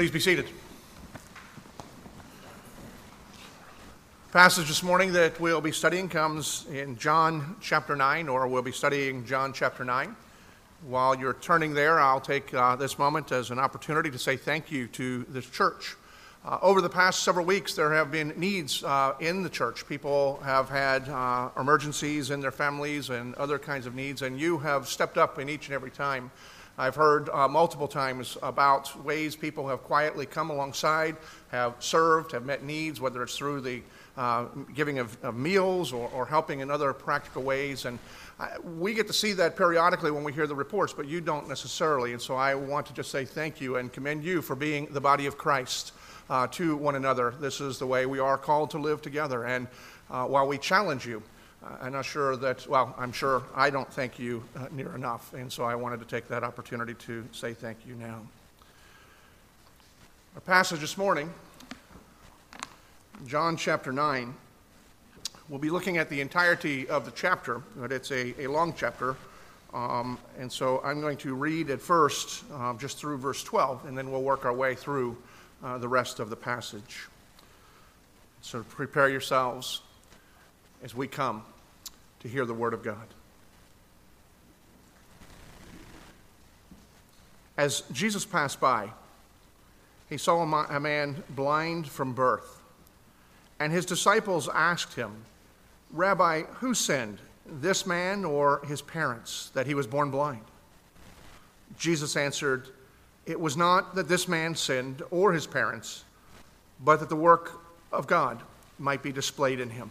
Please be seated. Passage this morning that we'll be studying comes in John chapter 9, or we'll be studying John chapter 9. While you're turning there, I'll take uh, this moment as an opportunity to say thank you to this church. Uh, over the past several weeks, there have been needs uh, in the church. People have had uh, emergencies in their families and other kinds of needs, and you have stepped up in each and every time I've heard uh, multiple times about ways people have quietly come alongside, have served, have met needs, whether it's through the uh, giving of, of meals or, or, helping in other practical ways. And I, we get to see that periodically when we hear the reports, but you don't necessarily. And so I want to just say thank you and commend you for being the body of Christ uh, to one another. This is the way we are called to live together. And uh, while we challenge you, I'm not sure that, well, I'm sure I don't thank you uh, near enough, and so I wanted to take that opportunity to say thank you now. Our passage this morning, John chapter 9, we'll be looking at the entirety of the chapter, but it's a, a long chapter. Um, and so I'm going to read at first uh, just through verse 12, and then we'll work our way through uh, the rest of the passage. So prepare yourselves as we come to hear the Word of God. As Jesus passed by, he saw a man blind from birth, and his disciples asked him, Rabbi, who sinned, this man or his parents, that he was born blind? Jesus answered, It was not that this man sinned or his parents, but that the work of God might be displayed in him.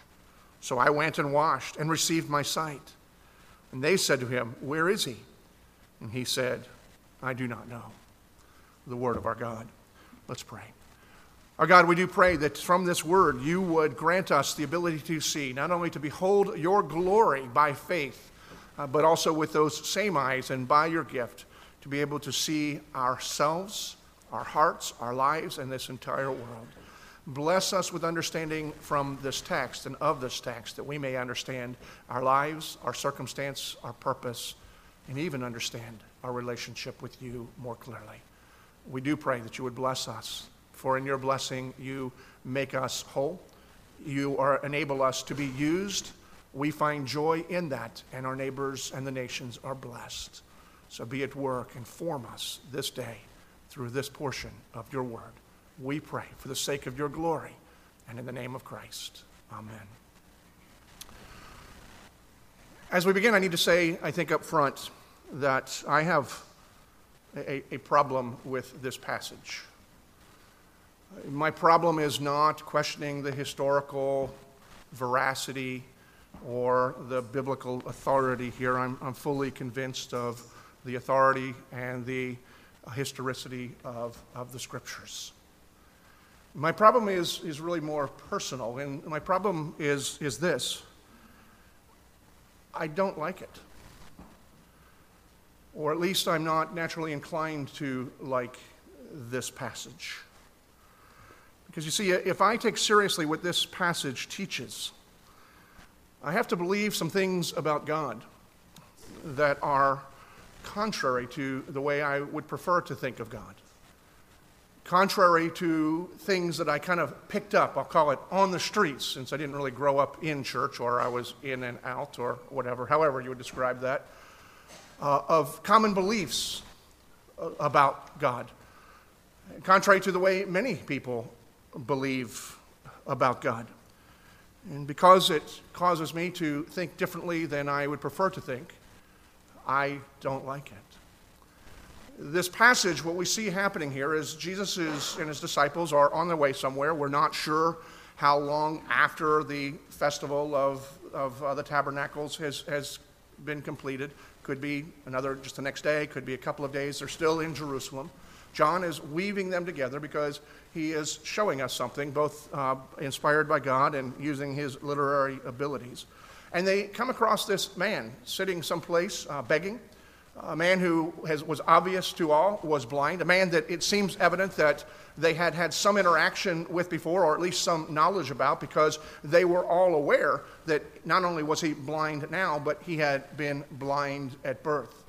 So I went and washed and received my sight. And they said to him, Where is he? And he said, I do not know. The word of our God. Let's pray. Our God, we do pray that from this word you would grant us the ability to see, not only to behold your glory by faith, uh, but also with those same eyes and by your gift to be able to see ourselves, our hearts, our lives, and this entire world. Bless us with understanding from this text and of this text that we may understand our lives, our circumstance, our purpose, and even understand our relationship with you more clearly. We do pray that you would bless us, for in your blessing you make us whole. You are, enable us to be used. We find joy in that, and our neighbors and the nations are blessed. So be at work and form us this day through this portion of your word we pray for the sake of your glory and in the name of Christ. Amen. As we begin, I need to say, I think up front, that I have a, a problem with this passage. My problem is not questioning the historical veracity or the biblical authority here. I'm, I'm fully convinced of the authority and the historicity of, of the scriptures. My problem is, is really more personal, and my problem is, is this I don't like it. Or at least I'm not naturally inclined to like this passage. Because you see, if I take seriously what this passage teaches, I have to believe some things about God that are contrary to the way I would prefer to think of God contrary to things that I kind of picked up, I'll call it on the streets, since I didn't really grow up in church or I was in and out or whatever, however you would describe that, uh, of common beliefs uh, about God. Contrary to the way many people believe about God. And because it causes me to think differently than I would prefer to think, I don't like it. This passage, what we see happening here is Jesus is, and his disciples are on their way somewhere. We're not sure how long after the festival of, of uh, the tabernacles has, has been completed. Could be another, just the next day, could be a couple of days. They're still in Jerusalem. John is weaving them together because he is showing us something, both uh, inspired by God and using his literary abilities. And they come across this man sitting someplace uh, begging, a man who has, was obvious to all, was blind, a man that it seems evident that they had had some interaction with before, or at least some knowledge about, because they were all aware that not only was he blind now, but he had been blind at birth.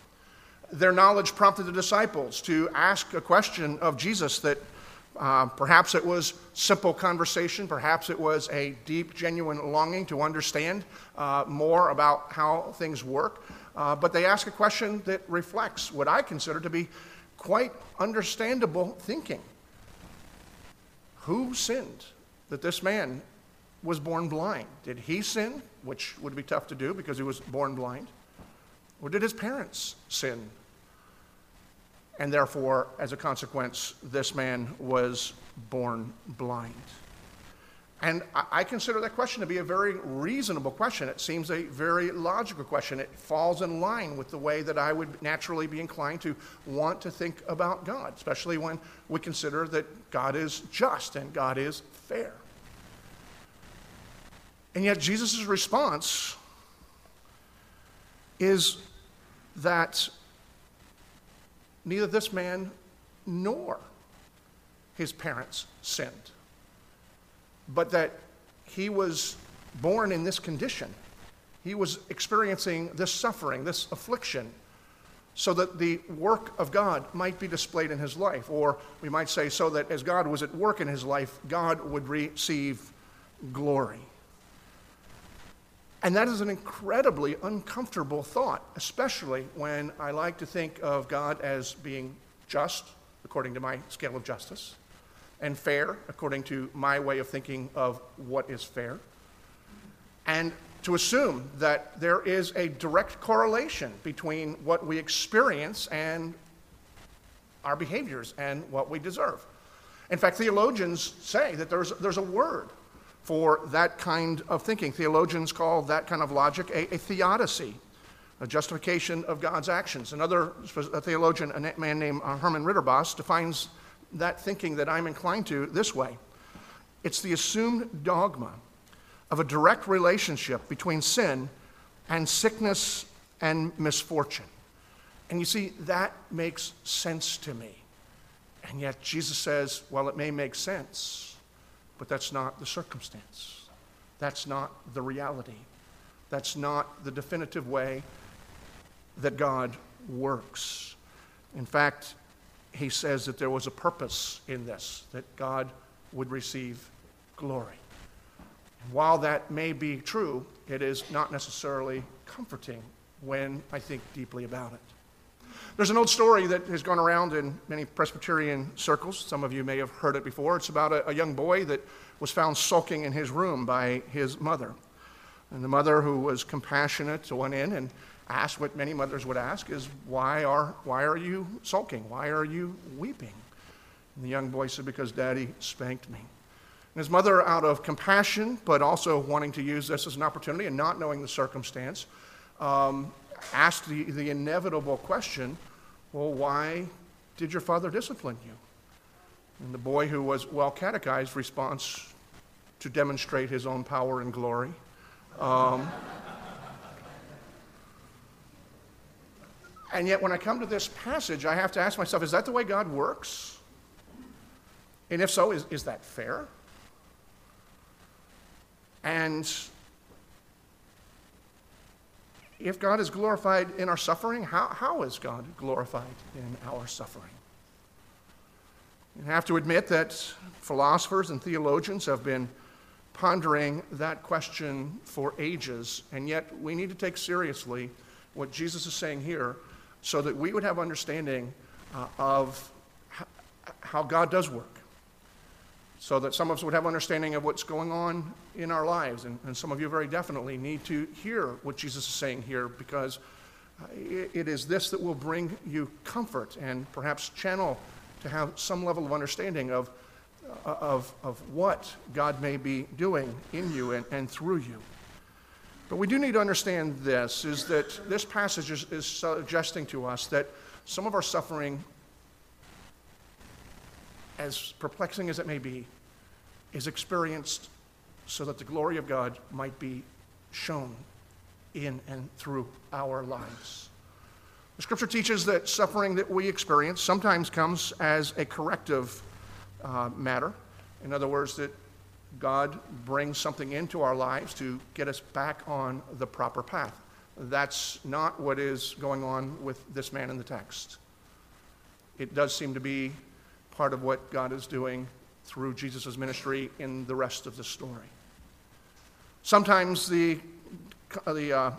Their knowledge prompted the disciples to ask a question of Jesus that uh, perhaps it was simple conversation. Perhaps it was a deep, genuine longing to understand uh, more about how things work. Uh, but they ask a question that reflects what I consider to be quite understandable thinking. Who sinned that this man was born blind? Did he sin, which would be tough to do because he was born blind? Or did his parents sin and therefore, as a consequence, this man was born blind. And I consider that question to be a very reasonable question. It seems a very logical question. It falls in line with the way that I would naturally be inclined to want to think about God, especially when we consider that God is just and God is fair. And yet, Jesus' response is that neither this man nor his parents sinned, but that he was born in this condition. He was experiencing this suffering, this affliction, so that the work of God might be displayed in his life. Or we might say, so that as God was at work in his life, God would receive glory. And that is an incredibly uncomfortable thought, especially when I like to think of God as being just, according to my scale of justice, and fair, according to my way of thinking of what is fair, and to assume that there is a direct correlation between what we experience and our behaviors and what we deserve. In fact, theologians say that there's, there's a word for that kind of thinking. Theologians call that kind of logic a, a theodicy, a justification of God's actions. Another theologian, a man named uh, Herman Ridderbos, defines that thinking that I'm inclined to this way it's the assumed dogma of a direct relationship between sin and sickness and misfortune. And you see, that makes sense to me. And yet Jesus says, well, it may make sense but that's not the circumstance. That's not the reality. That's not the definitive way that God works. In fact, he says that there was a purpose in this, that God would receive glory. And while that may be true, it is not necessarily comforting when I think deeply about it. There's an old story that has gone around in many Presbyterian circles. Some of you may have heard it before. It's about a, a young boy that was found sulking in his room by his mother. And the mother, who was compassionate, went in and asked what many mothers would ask is, Why are, why are you sulking? Why are you weeping? And the young boy said, Because daddy spanked me. And his mother, out of compassion, but also wanting to use this as an opportunity and not knowing the circumstance, um, asked the, the inevitable question well, why did your father discipline you? And the boy, who was well catechized, responds to demonstrate his own power and glory. Um, and yet, when I come to this passage, I have to ask myself is that the way God works? And if so, is, is that fair? And if God is glorified in our suffering, how, how is God glorified in our suffering? You have to admit that philosophers and theologians have been pondering that question for ages, and yet we need to take seriously what Jesus is saying here so that we would have understanding uh, of how God does work. so that some of us would have understanding of what's going on in our lives. And, and some of you very definitely need to hear what Jesus is saying here because uh, it, it is this that will bring you comfort and perhaps channel to have some level of understanding of, uh, of, of what God may be doing in you and, and through you. But we do need to understand this is that this passage is, is suggesting to us that some of our suffering, as perplexing as it may be, is experienced so that the glory of God might be shown in and through our lives. The scripture teaches that suffering that we experience sometimes comes as a corrective uh, matter. In other words, that God brings something into our lives to get us back on the proper path. That's not what is going on with this man in the text. It does seem to be part of what God is doing through Jesus' ministry in the rest of the story. Sometimes the, the uh,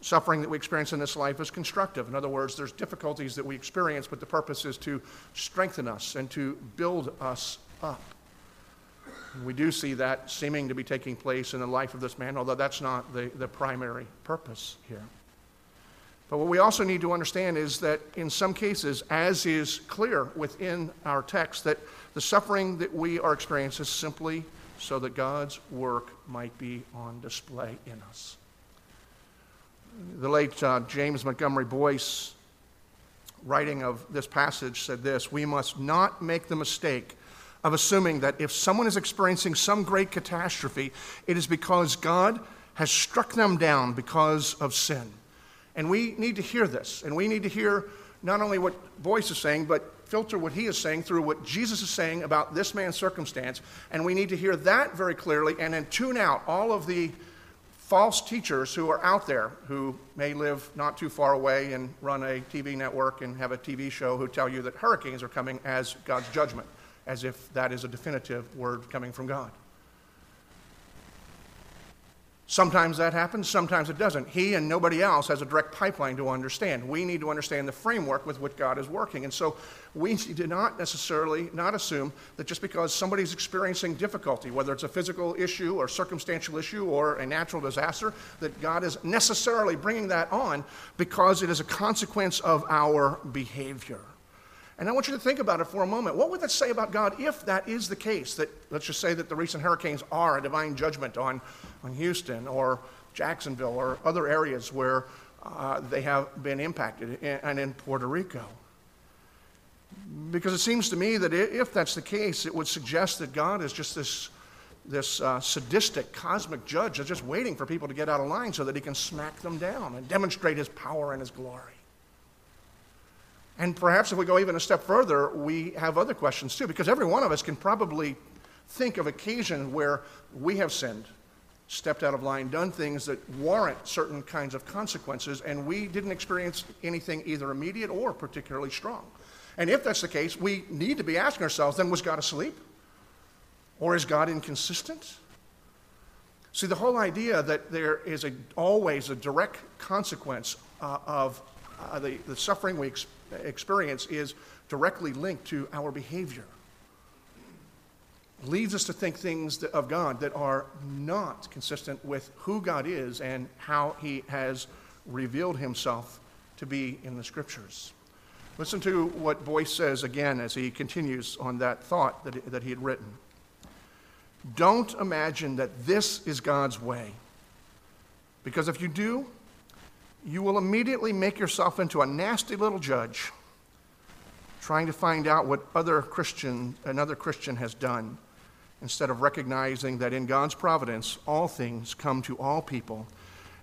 suffering that we experience in this life is constructive. In other words, there's difficulties that we experience, but the purpose is to strengthen us and to build us up. We do see that seeming to be taking place in the life of this man, although that's not the, the primary purpose here. But what we also need to understand is that in some cases, as is clear within our text, that the suffering that we are experiencing is simply so that God's work might be on display in us. The late uh, James Montgomery Boice, writing of this passage, said this We must not make the mistake of assuming that if someone is experiencing some great catastrophe, it is because God has struck them down because of sin. And we need to hear this, and we need to hear not only what Boice is saying, but filter what he is saying through what Jesus is saying about this man's circumstance. And we need to hear that very clearly and then tune out all of the false teachers who are out there who may live not too far away and run a TV network and have a TV show who tell you that hurricanes are coming as God's judgment as if that is a definitive word coming from God. Sometimes that happens, sometimes it doesn't. He and nobody else has a direct pipeline to understand. We need to understand the framework with which God is working. And so we do not necessarily not assume that just because somebody's experiencing difficulty, whether it's a physical issue or circumstantial issue or a natural disaster, that God is necessarily bringing that on because it is a consequence of our behavior. And I want you to think about it for a moment. What would that say about God if that is the case? That let's just say that the recent hurricanes are a divine judgment on, on Houston or Jacksonville or other areas where uh, they have been impacted, and in Puerto Rico. Because it seems to me that if that's the case, it would suggest that God is just this, this uh, sadistic cosmic judge that's just waiting for people to get out of line so that he can smack them down and demonstrate his power and his glory. And perhaps if we go even a step further, we have other questions too, because every one of us can probably think of occasions where we have sinned, stepped out of line, done things that warrant certain kinds of consequences, and we didn't experience anything either immediate or particularly strong. And if that's the case, we need to be asking ourselves then, was God asleep? Or is God inconsistent? See, the whole idea that there is a, always a direct consequence uh, of uh, the, the suffering we experience experience is directly linked to our behavior. Leads us to think things of God that are not consistent with who God is and how He has revealed Himself to be in the Scriptures. Listen to what Boice says again as he continues on that thought that, that he had written. Don't imagine that this is God's way, because if you do, you will immediately make yourself into a nasty little judge trying to find out what other Christian, another Christian has done instead of recognizing that in God's providence, all things come to all people.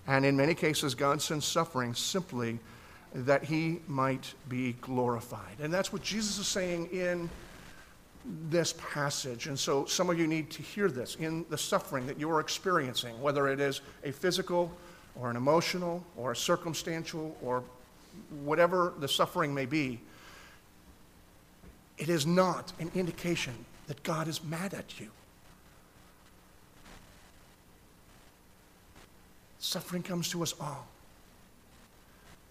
And in many cases, God sends suffering simply that he might be glorified. And that's what Jesus is saying in this passage. And so some of you need to hear this in the suffering that you are experiencing, whether it is a physical or an emotional or a circumstantial or whatever the suffering may be, it is not an indication that God is mad at you. Suffering comes to us all.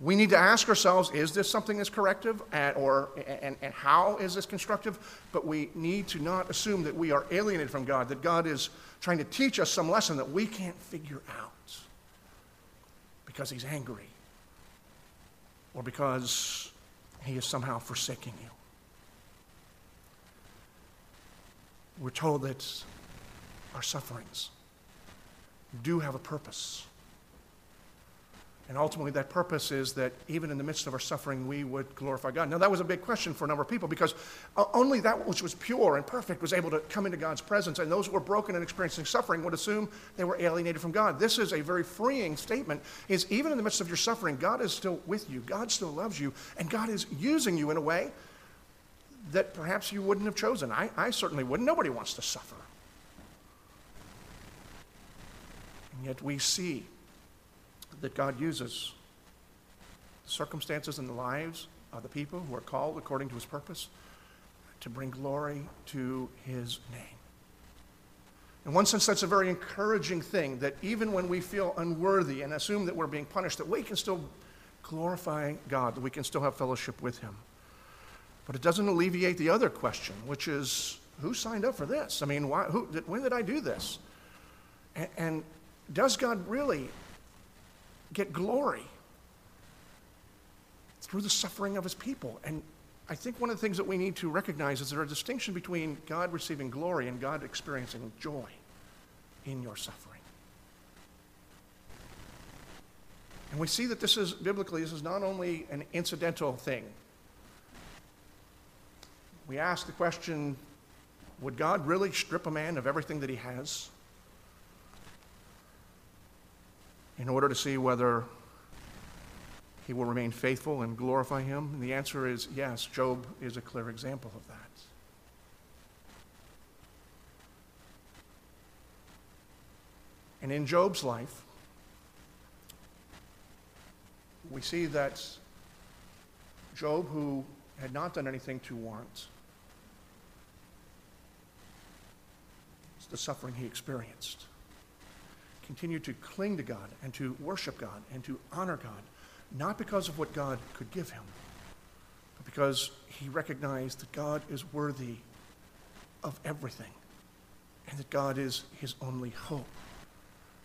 We need to ask ourselves is this something that's corrective and, or, and, and how is this constructive? But we need to not assume that we are alienated from God, that God is trying to teach us some lesson that we can't figure out because he's angry or because he is somehow forsaking you. We're told that our sufferings do have a purpose. And ultimately, that purpose is that even in the midst of our suffering, we would glorify God. Now, that was a big question for a number of people because uh, only that which was pure and perfect was able to come into God's presence, and those who were broken and experiencing suffering would assume they were alienated from God. This is a very freeing statement, is even in the midst of your suffering, God is still with you, God still loves you, and God is using you in a way that perhaps you wouldn't have chosen. I, I certainly wouldn't. Nobody wants to suffer. And yet we see that God uses the circumstances in the lives of the people who are called according to his purpose to bring glory to his name. In one sense, that's a very encouraging thing that even when we feel unworthy and assume that we're being punished, that we can still glorify God, that we can still have fellowship with him. But it doesn't alleviate the other question, which is who signed up for this? I mean, why, who, when did I do this? And, and does God really get glory through the suffering of his people. And I think one of the things that we need to recognize is there a distinction between God receiving glory and God experiencing joy in your suffering. And we see that this is, biblically, this is not only an incidental thing. We ask the question would God really strip a man of everything that he has? In order to see whether he will remain faithful and glorify him? And the answer is yes. Job is a clear example of that. And in Job's life, we see that Job, who had not done anything to warrant the suffering he experienced, continue to cling to God and to worship God and to honor God, not because of what God could give him, but because he recognized that God is worthy of everything and that God is his only hope.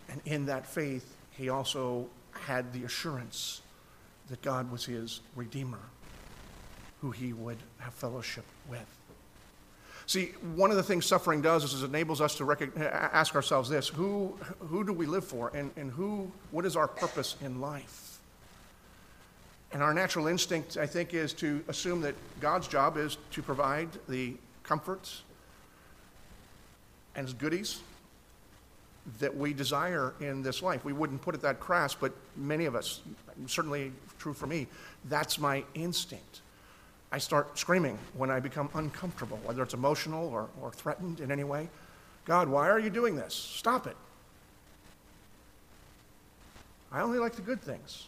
And in that faith, he also had the assurance that God was his Redeemer, who he would have fellowship with. See, one of the things suffering does is it enables us to ask ourselves this who, who do we live for, and, and who, what is our purpose in life? And our natural instinct, I think, is to assume that God's job is to provide the comforts and goodies that we desire in this life. We wouldn't put it that crass, but many of us, certainly true for me, that's my instinct. I start screaming when I become uncomfortable, whether it's emotional or, or threatened in any way. God, why are you doing this? Stop it. I only like the good things.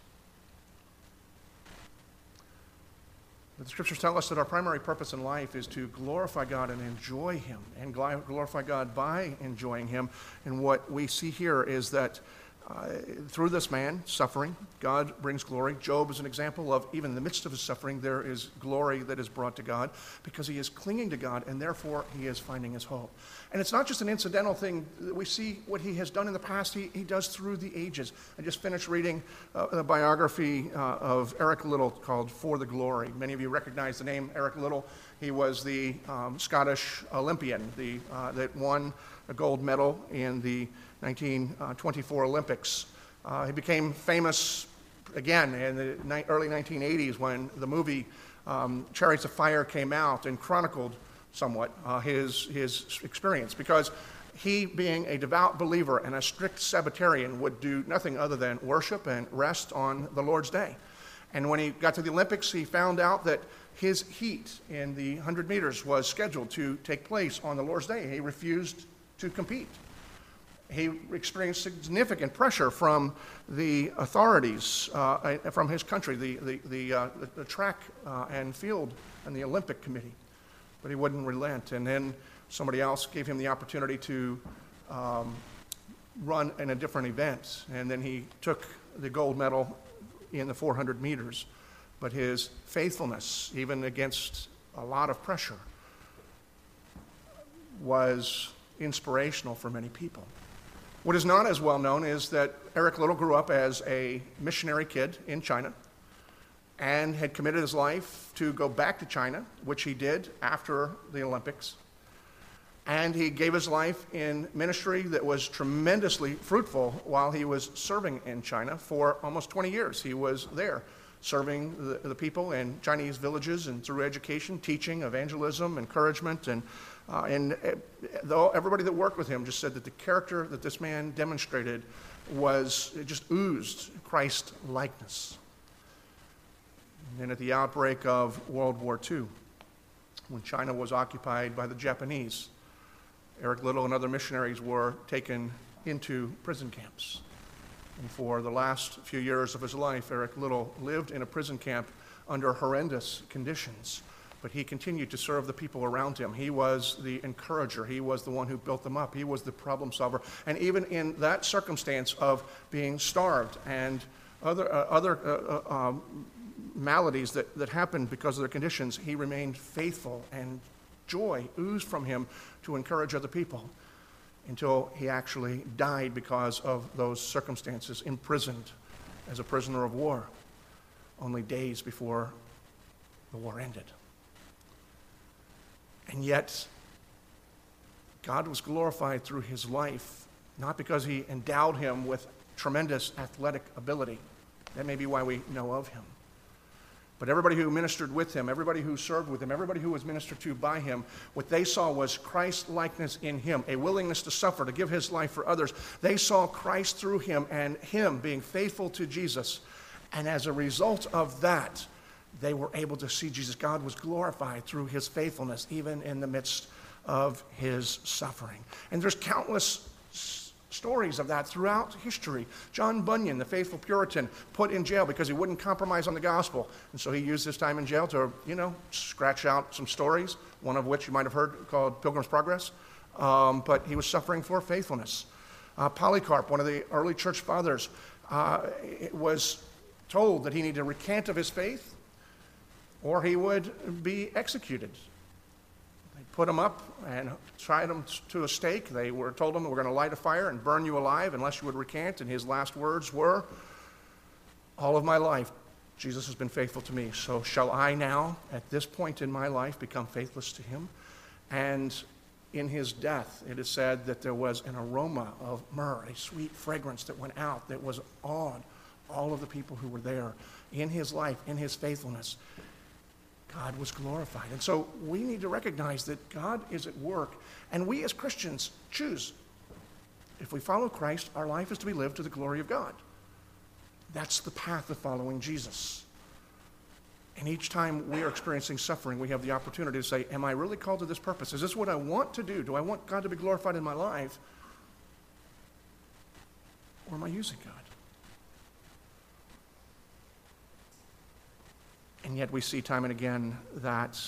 But the scriptures tell us that our primary purpose in life is to glorify God and enjoy Him, and glorify God by enjoying Him. And what we see here is that uh, through this man suffering, God brings glory. Job is an example of even in the midst of his suffering, there is glory that is brought to God because he is clinging to God and therefore he is finding his hope. And it's not just an incidental thing. We see what he has done in the past, he, he does through the ages. I just finished reading uh, a biography uh, of Eric Liddell called For the Glory. Many of you recognize the name Eric Liddell. He was the um, Scottish Olympian the, uh, that won a gold medal in the 1924 Olympics. Uh, he became famous again in the ni- early 1980s when the movie um, Chariots of Fire came out and chronicled somewhat uh, his, his experience because he, being a devout believer and a strict Sabbatarian, would do nothing other than worship and rest on the Lord's day. And when he got to the Olympics, he found out that his heat in the 100 meters was scheduled to take place on the Lord's day. He refused to compete he experienced significant pressure from the authorities uh, from his country, the, the, the, uh, the track uh, and field and the Olympic Committee. But he wouldn't relent. And then somebody else gave him the opportunity to um, run in a different event. And then he took the gold medal in the 400 meters, but his faithfulness, even against a lot of pressure, was inspirational for many people. What is not as well known is that Eric Liddell grew up as a missionary kid in China and had committed his life to go back to China, which he did after the Olympics. And he gave his life in ministry that was tremendously fruitful while he was serving in China for almost 20 years. He was there serving the, the people in Chinese villages and through education, teaching, evangelism, encouragement, and uh, and uh, though everybody that worked with him just said that the character that this man demonstrated was, it just oozed Christ likeness. And then at the outbreak of World War II, when China was occupied by the Japanese, Eric Liddell and other missionaries were taken into prison camps. And for the last few years of his life, Eric Liddell lived in a prison camp under horrendous conditions but he continued to serve the people around him. He was the encourager, he was the one who built them up, he was the problem solver. And even in that circumstance of being starved and other, uh, other uh, uh, um, maladies that, that happened because of their conditions, he remained faithful and joy oozed from him to encourage other people until he actually died because of those circumstances, imprisoned as a prisoner of war, only days before the war ended. And yet, God was glorified through his life, not because he endowed him with tremendous athletic ability. That may be why we know of him. But everybody who ministered with him, everybody who served with him, everybody who was ministered to by him, what they saw was Christ likeness in him, a willingness to suffer, to give his life for others. They saw Christ through him and him being faithful to Jesus. And as a result of that, they were able to see Jesus. God was glorified through his faithfulness, even in the midst of his suffering. And there's countless stories of that throughout history. John Bunyan, the faithful Puritan, put in jail because he wouldn't compromise on the gospel. And so he used his time in jail to, you know, scratch out some stories, one of which you might have heard called Pilgrim's Progress. Um, but he was suffering for faithfulness. Uh, Polycarp, one of the early church fathers, uh, was told that he needed to recant of his faith or he would be executed. They put him up and tied him to a stake. They were told him, We're going to light a fire and burn you alive unless you would recant. And his last words were, All of my life, Jesus has been faithful to me. So shall I now, at this point in my life, become faithless to him? And in his death, it is said that there was an aroma of myrrh, a sweet fragrance that went out that was on all of the people who were there in his life, in his faithfulness. God was glorified. And so we need to recognize that God is at work, and we as Christians choose. If we follow Christ, our life is to be lived to the glory of God. That's the path of following Jesus. And each time we are experiencing suffering, we have the opportunity to say, Am I really called to this purpose? Is this what I want to do? Do I want God to be glorified in my life? Or am I using God? And yet we see time and again that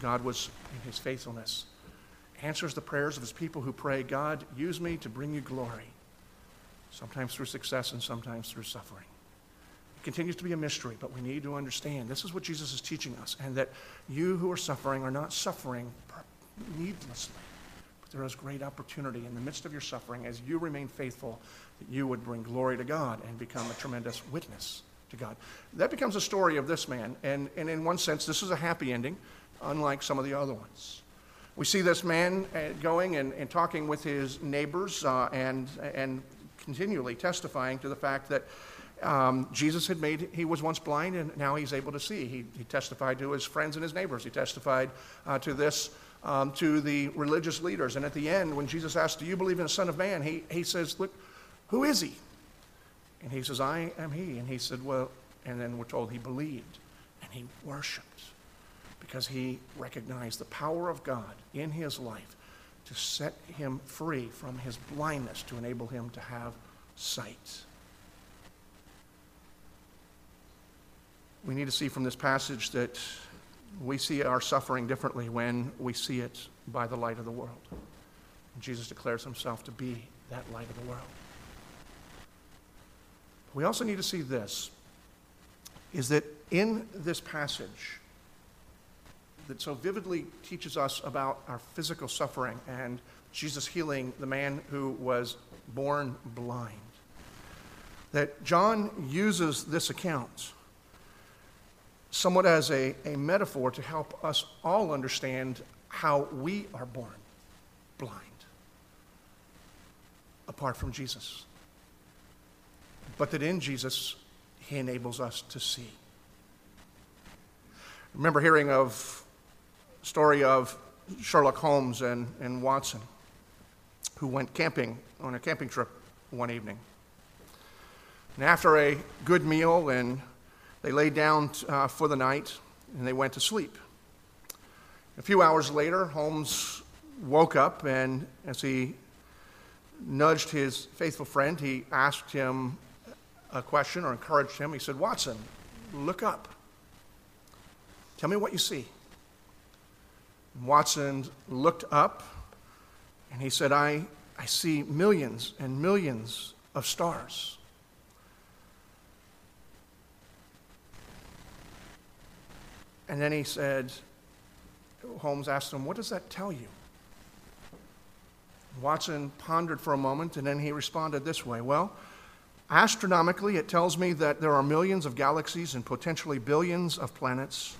God was, in his faithfulness, answers the prayers of his people who pray, God, use me to bring you glory, sometimes through success and sometimes through suffering. It continues to be a mystery, but we need to understand this is what Jesus is teaching us, and that you who are suffering are not suffering needlessly. But there is great opportunity in the midst of your suffering as you remain faithful that you would bring glory to God and become a tremendous witness to God. That becomes a story of this man, and, and in one sense, this is a happy ending, unlike some of the other ones. We see this man uh, going and, and talking with his neighbors uh, and, and continually testifying to the fact that um, Jesus had made, he was once blind and now he's able to see. He, he testified to his friends and his neighbors. He testified uh, to this um, to the religious leaders. And at the end, when Jesus asked, Do you believe in the Son of Man? He, he says, Look, who is he? And he says, I am he. And he said, Well, and then we're told he believed and he worshiped because he recognized the power of God in his life to set him free from his blindness to enable him to have sight. We need to see from this passage that we see our suffering differently when we see it by the light of the world. Jesus declares himself to be that light of the world. We also need to see this is that in this passage that so vividly teaches us about our physical suffering and Jesus healing the man who was born blind, that John uses this account somewhat as a, a metaphor to help us all understand how we are born blind apart from Jesus. But that in Jesus, he enables us to see. I remember hearing of story of Sherlock Holmes and, and Watson, who went camping on a camping trip one evening. And after a good meal, and they lay down uh, for the night, and they went to sleep. A few hours later, Holmes woke up, and as he nudged his faithful friend, he asked him a question or encouraged him. He said, Watson, look up. Tell me what you see. Watson looked up and he said, I, I see millions and millions of stars. And then he said, Holmes asked him, What does that tell you? Watson pondered for a moment and then he responded this way Well, astronomically, it tells me that there are millions of galaxies and potentially billions of planets.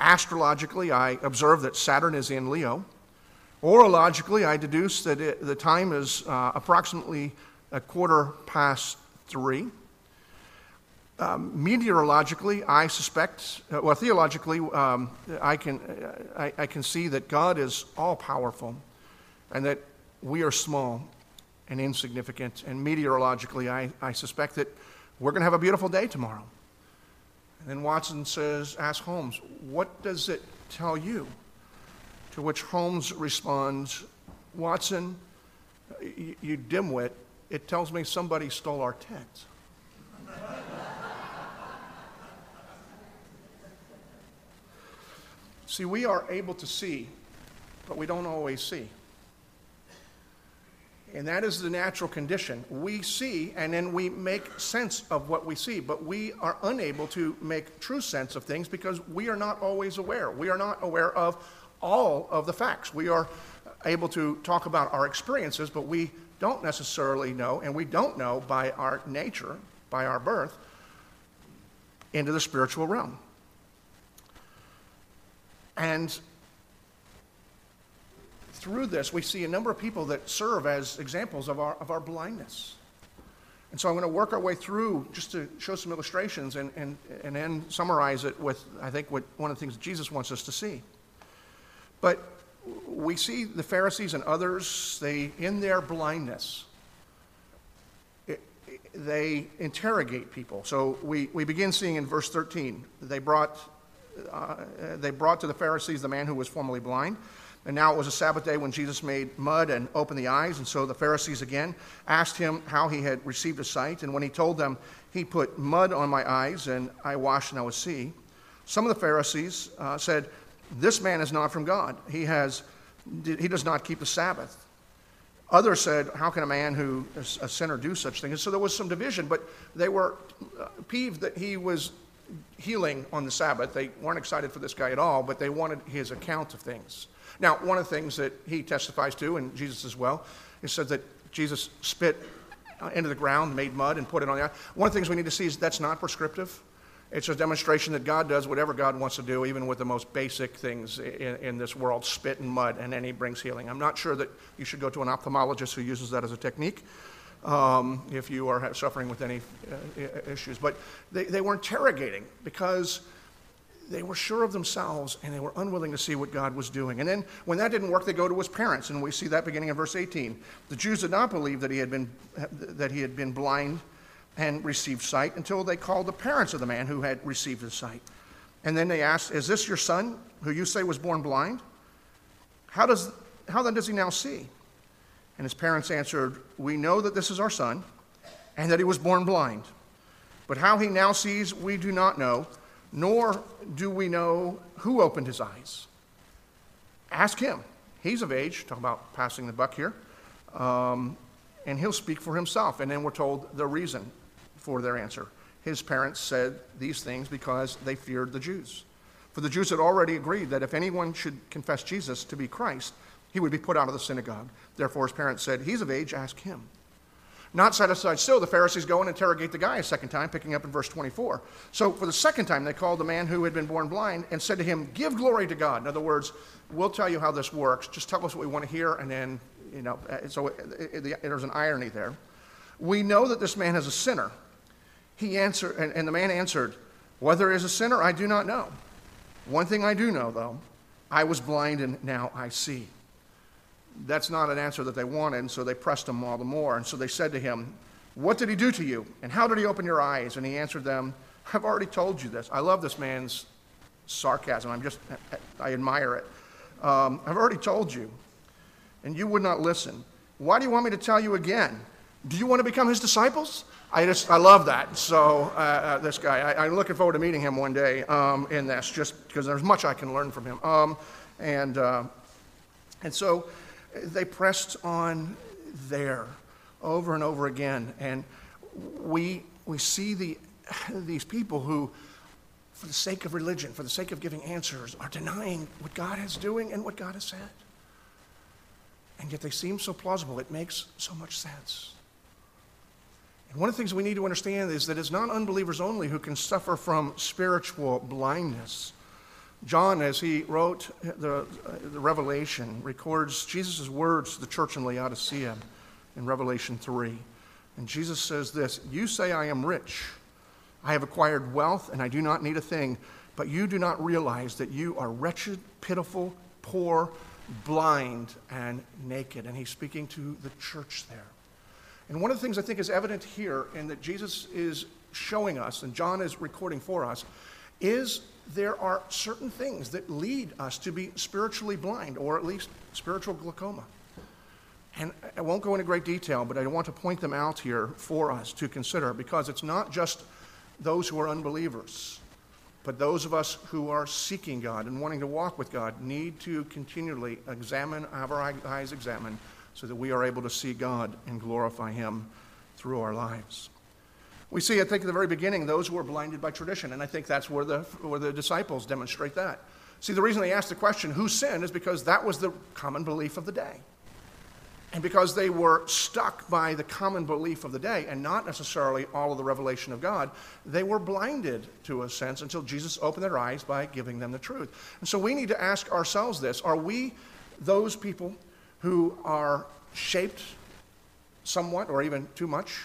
Astrologically, I observe that Saturn is in Leo. Horologically, I deduce that it, the time is uh, approximately a quarter past three. Um, meteorologically, I suspect, uh, well, theologically, um, I, can, uh, I, I, can see that God is all powerful and that we are small and insignificant. And meteorologically, I, I suspect that we're going to have a beautiful day tomorrow. And then Watson says, Ask Holmes, what does it tell you? To which Holmes responds, Watson, you, you dimwit, it tells me somebody stole our tent. see, we are able to see, but we don't always see. And that is the natural condition. We see and then we make sense of what we see, but we are unable to make true sense of things because we are not always aware. We are not aware of all of the facts. We are able to talk about our experiences, but we don't necessarily know, and we don't know by our nature, by our birth, into the spiritual realm. And through this, we see a number of people that serve as examples of our, of our blindness. And so I'm going to work our way through just to show some illustrations and, and, and then summarize it with, I think, what, one of the things Jesus wants us to see. But we see the Pharisees and others, they, in their blindness, they interrogate people. So we, we begin seeing in verse 13, they brought, uh, they brought to the Pharisees the man who was formerly blind. And now it was a Sabbath day when Jesus made mud and opened the eyes. And so the Pharisees again asked him how he had received his sight. And when he told them, he put mud on my eyes, and I washed and I would see. Some of the Pharisees uh, said, This man is not from God. He, has, he does not keep the Sabbath. Others said, How can a man who is a sinner do such things? And so there was some division, but they were uh, peeved that he was healing on the Sabbath. They weren't excited for this guy at all, but they wanted his account of things. Now, one of the things that he testifies to, and Jesus as well, is said that Jesus spit into the ground, made mud, and put it on the eye. One of the things we need to see is that's not prescriptive. It's a demonstration that God does whatever God wants to do, even with the most basic things in, in, this world spit and mud, and then He brings healing. I'm not sure that you should go to an ophthalmologist who uses that as a technique um, if you are suffering with any uh, issues. But they, they were interrogating because they were sure of themselves and they were unwilling to see what God was doing. And then when that didn't work, they go to his parents, and we see that beginning in verse 18. The Jews did not believe that he had been, that he had been blind and received sight until they called the parents of the man who had received his sight. And then they asked, Is this your son who you say was born blind? How, does, how then does he now see? And his parents answered, We know that this is our son and that he was born blind. But how he now sees, we do not know nor do we know who opened his eyes. Ask him. He's of age, talking about passing the buck here, um, and he'll speak for himself. And then we're told the reason for their answer. his parents said these things because they feared the Jews. For the Jews had already agreed that if anyone should confess Jesus to be Christ, he would be put out of the synagogue. Therefore, his parents said, He's of age, ask him. Not satisfied still, the Pharisees go and interrogate the guy a second time, picking up in verse 24. So, for the second time, they called the man who had been born blind and said to him, Give glory to God. In other words, we'll tell you how this works. Just tell us what we want to hear, and then, you know, uh, so it, it, it, there's an irony there. We know that this man is a sinner. He answered, and, and the man answered, Whether he is a sinner, I do not know. One thing I do know, though I was blind and now I see. That's not an answer that they wanted, and so they pressed him all the more. And so they said to him, What did he do to you? And how did he open your eyes? And he answered them, I've already told you this. I love this man's sarcasm. I'm just, I admire it. Um, I've already told you, and you would not listen. Why do you want me to tell you again? Do you want to become his disciples? I just, I love that. So, uh, uh, this guy, I, am looking forward to meeting him one day um, in this, just because there's much I can learn from him. Um, and, uh, and so they pressed on there over and over again. And we, we see the, these people who, for the sake of religion, for the sake of giving answers, are denying what God is doing and what God has said. And yet they seem so plausible, it makes so much sense. And one of the things we need to understand is that it's not unbelievers only who can suffer from spiritual blindness. John, as he wrote the, the Revelation, records Jesus' words to the church in Laodicea in Revelation 3. And Jesus says this You say, I am rich. I have acquired wealth, and I do not need a thing. But you do not realize that you are wretched, pitiful, poor, blind, and naked. And he's speaking to the church there. And one of the things I think is evident here, and that Jesus is showing us, and John is recording for us, is there are certain things that lead us to be spiritually blind, or at least spiritual glaucoma. And I won't go into great detail, but I want to point them out here for us to consider because it's not just those who are unbelievers, but those of us who are seeking God and wanting to walk with God need to continually examine, have our eyes examined so that we are able to see God and glorify Him through our lives. We see, I think, at the very beginning, those who are blinded by tradition, and I think that's where the, where the disciples demonstrate that. See, the reason they asked the question, who sinned, is because that was the common belief of the day. And because they were stuck by the common belief of the day and not necessarily all of the revelation of God, they were blinded to a sense until Jesus opened their eyes by giving them the truth. And so we need to ask ourselves this Are we those people who are shaped somewhat or even too much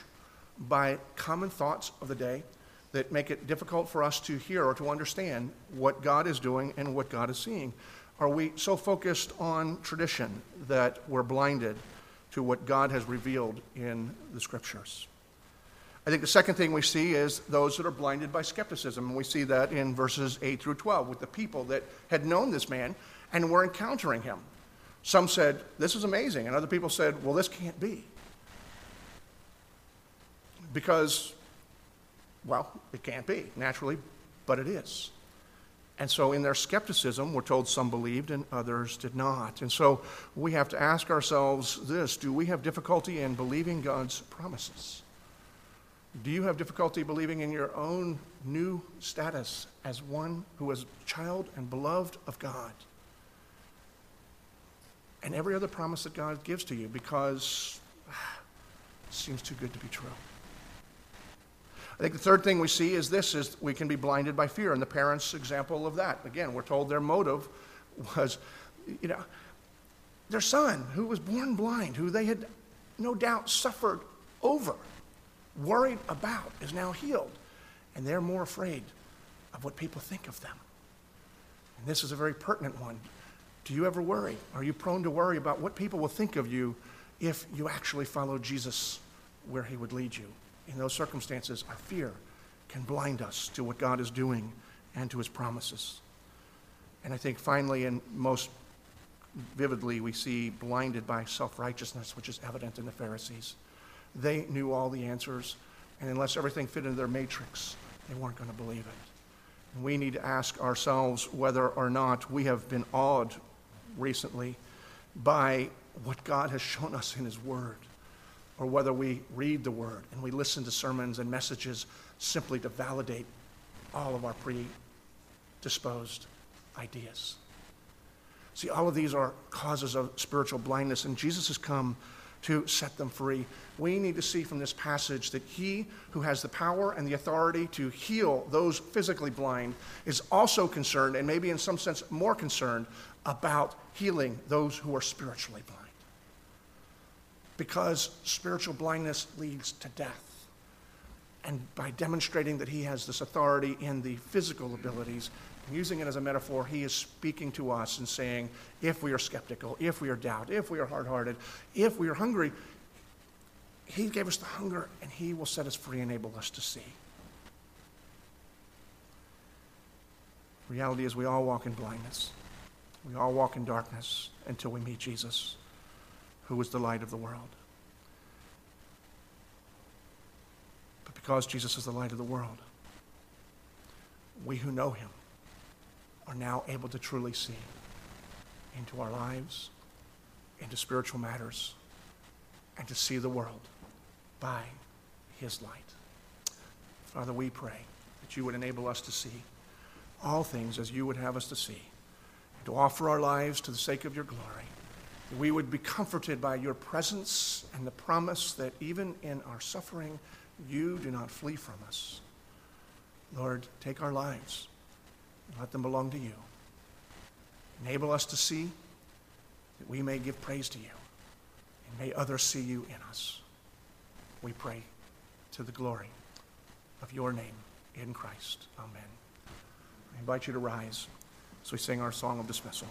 by common thoughts of the day that make it difficult for us to hear or to understand what God is doing and what God is seeing? Are we so focused on tradition that we're blinded to what God has revealed in the scriptures? I think the second thing we see is those that are blinded by skepticism. And we see that in verses 8 through 12 with the people that had known this man and were encountering him. Some said, This is amazing. And other people said, Well, this can't be. Because, well, it can't be, naturally, but it is. And so, in their skepticism, we're told some believed and others did not. And so, we have to ask ourselves this do we have difficulty in believing God's promises? Do you have difficulty believing in your own new status as one who is child and beloved of God? and every other promise that God gives to you because it seems too good to be true. I think the third thing we see is this is we can be blinded by fear and the parents example of that. Again, we're told their motive was you know their son who was born blind, who they had no doubt suffered over, worried about is now healed and they're more afraid of what people think of them. And this is a very pertinent one. Do you ever worry? Are you prone to worry about what people will think of you if you actually follow Jesus where he would lead you? In those circumstances, our fear can blind us to what God is doing and to his promises. And I think finally and most vividly, we see blinded by self righteousness, which is evident in the Pharisees. They knew all the answers, and unless everything fit into their matrix, they weren't going to believe it. And we need to ask ourselves whether or not we have been awed recently by what God has shown us in His Word, or whether we read the Word and we listen to sermons and messages simply to validate all of our predisposed ideas. See, all of these are causes of spiritual blindness, and Jesus has come to set them free. We need to see from this passage that he who has the power and the authority to heal those physically blind is also concerned, and maybe in some sense more concerned, about healing those who are spiritually blind. Because spiritual blindness leads to death. And by demonstrating that he has this authority in the physical abilities, using it as a metaphor, he is speaking to us and saying, if we are skeptical, if we are doubt, if we are hard hearted, if we are hungry, he gave us the hunger and he will set us free and enable us to see. Reality is, we all walk in blindness. We all walk in darkness until we meet Jesus, who is the light of the world. But because Jesus is the light of the world, we who know him are now able to truly see into our lives, into spiritual matters, and to see the world by his light. Father, we pray that you would enable us to see all things as you would have us to see, and to offer our lives to the sake of your glory. We would be comforted by your presence and the promise that even in our suffering, you do not flee from us. Lord, take our lives and let them belong to you. Enable us to see that we may give praise to you, and may others see you in us. We pray to the glory of your name in Christ. Amen. I invite you to rise as we sing our song of dismissal.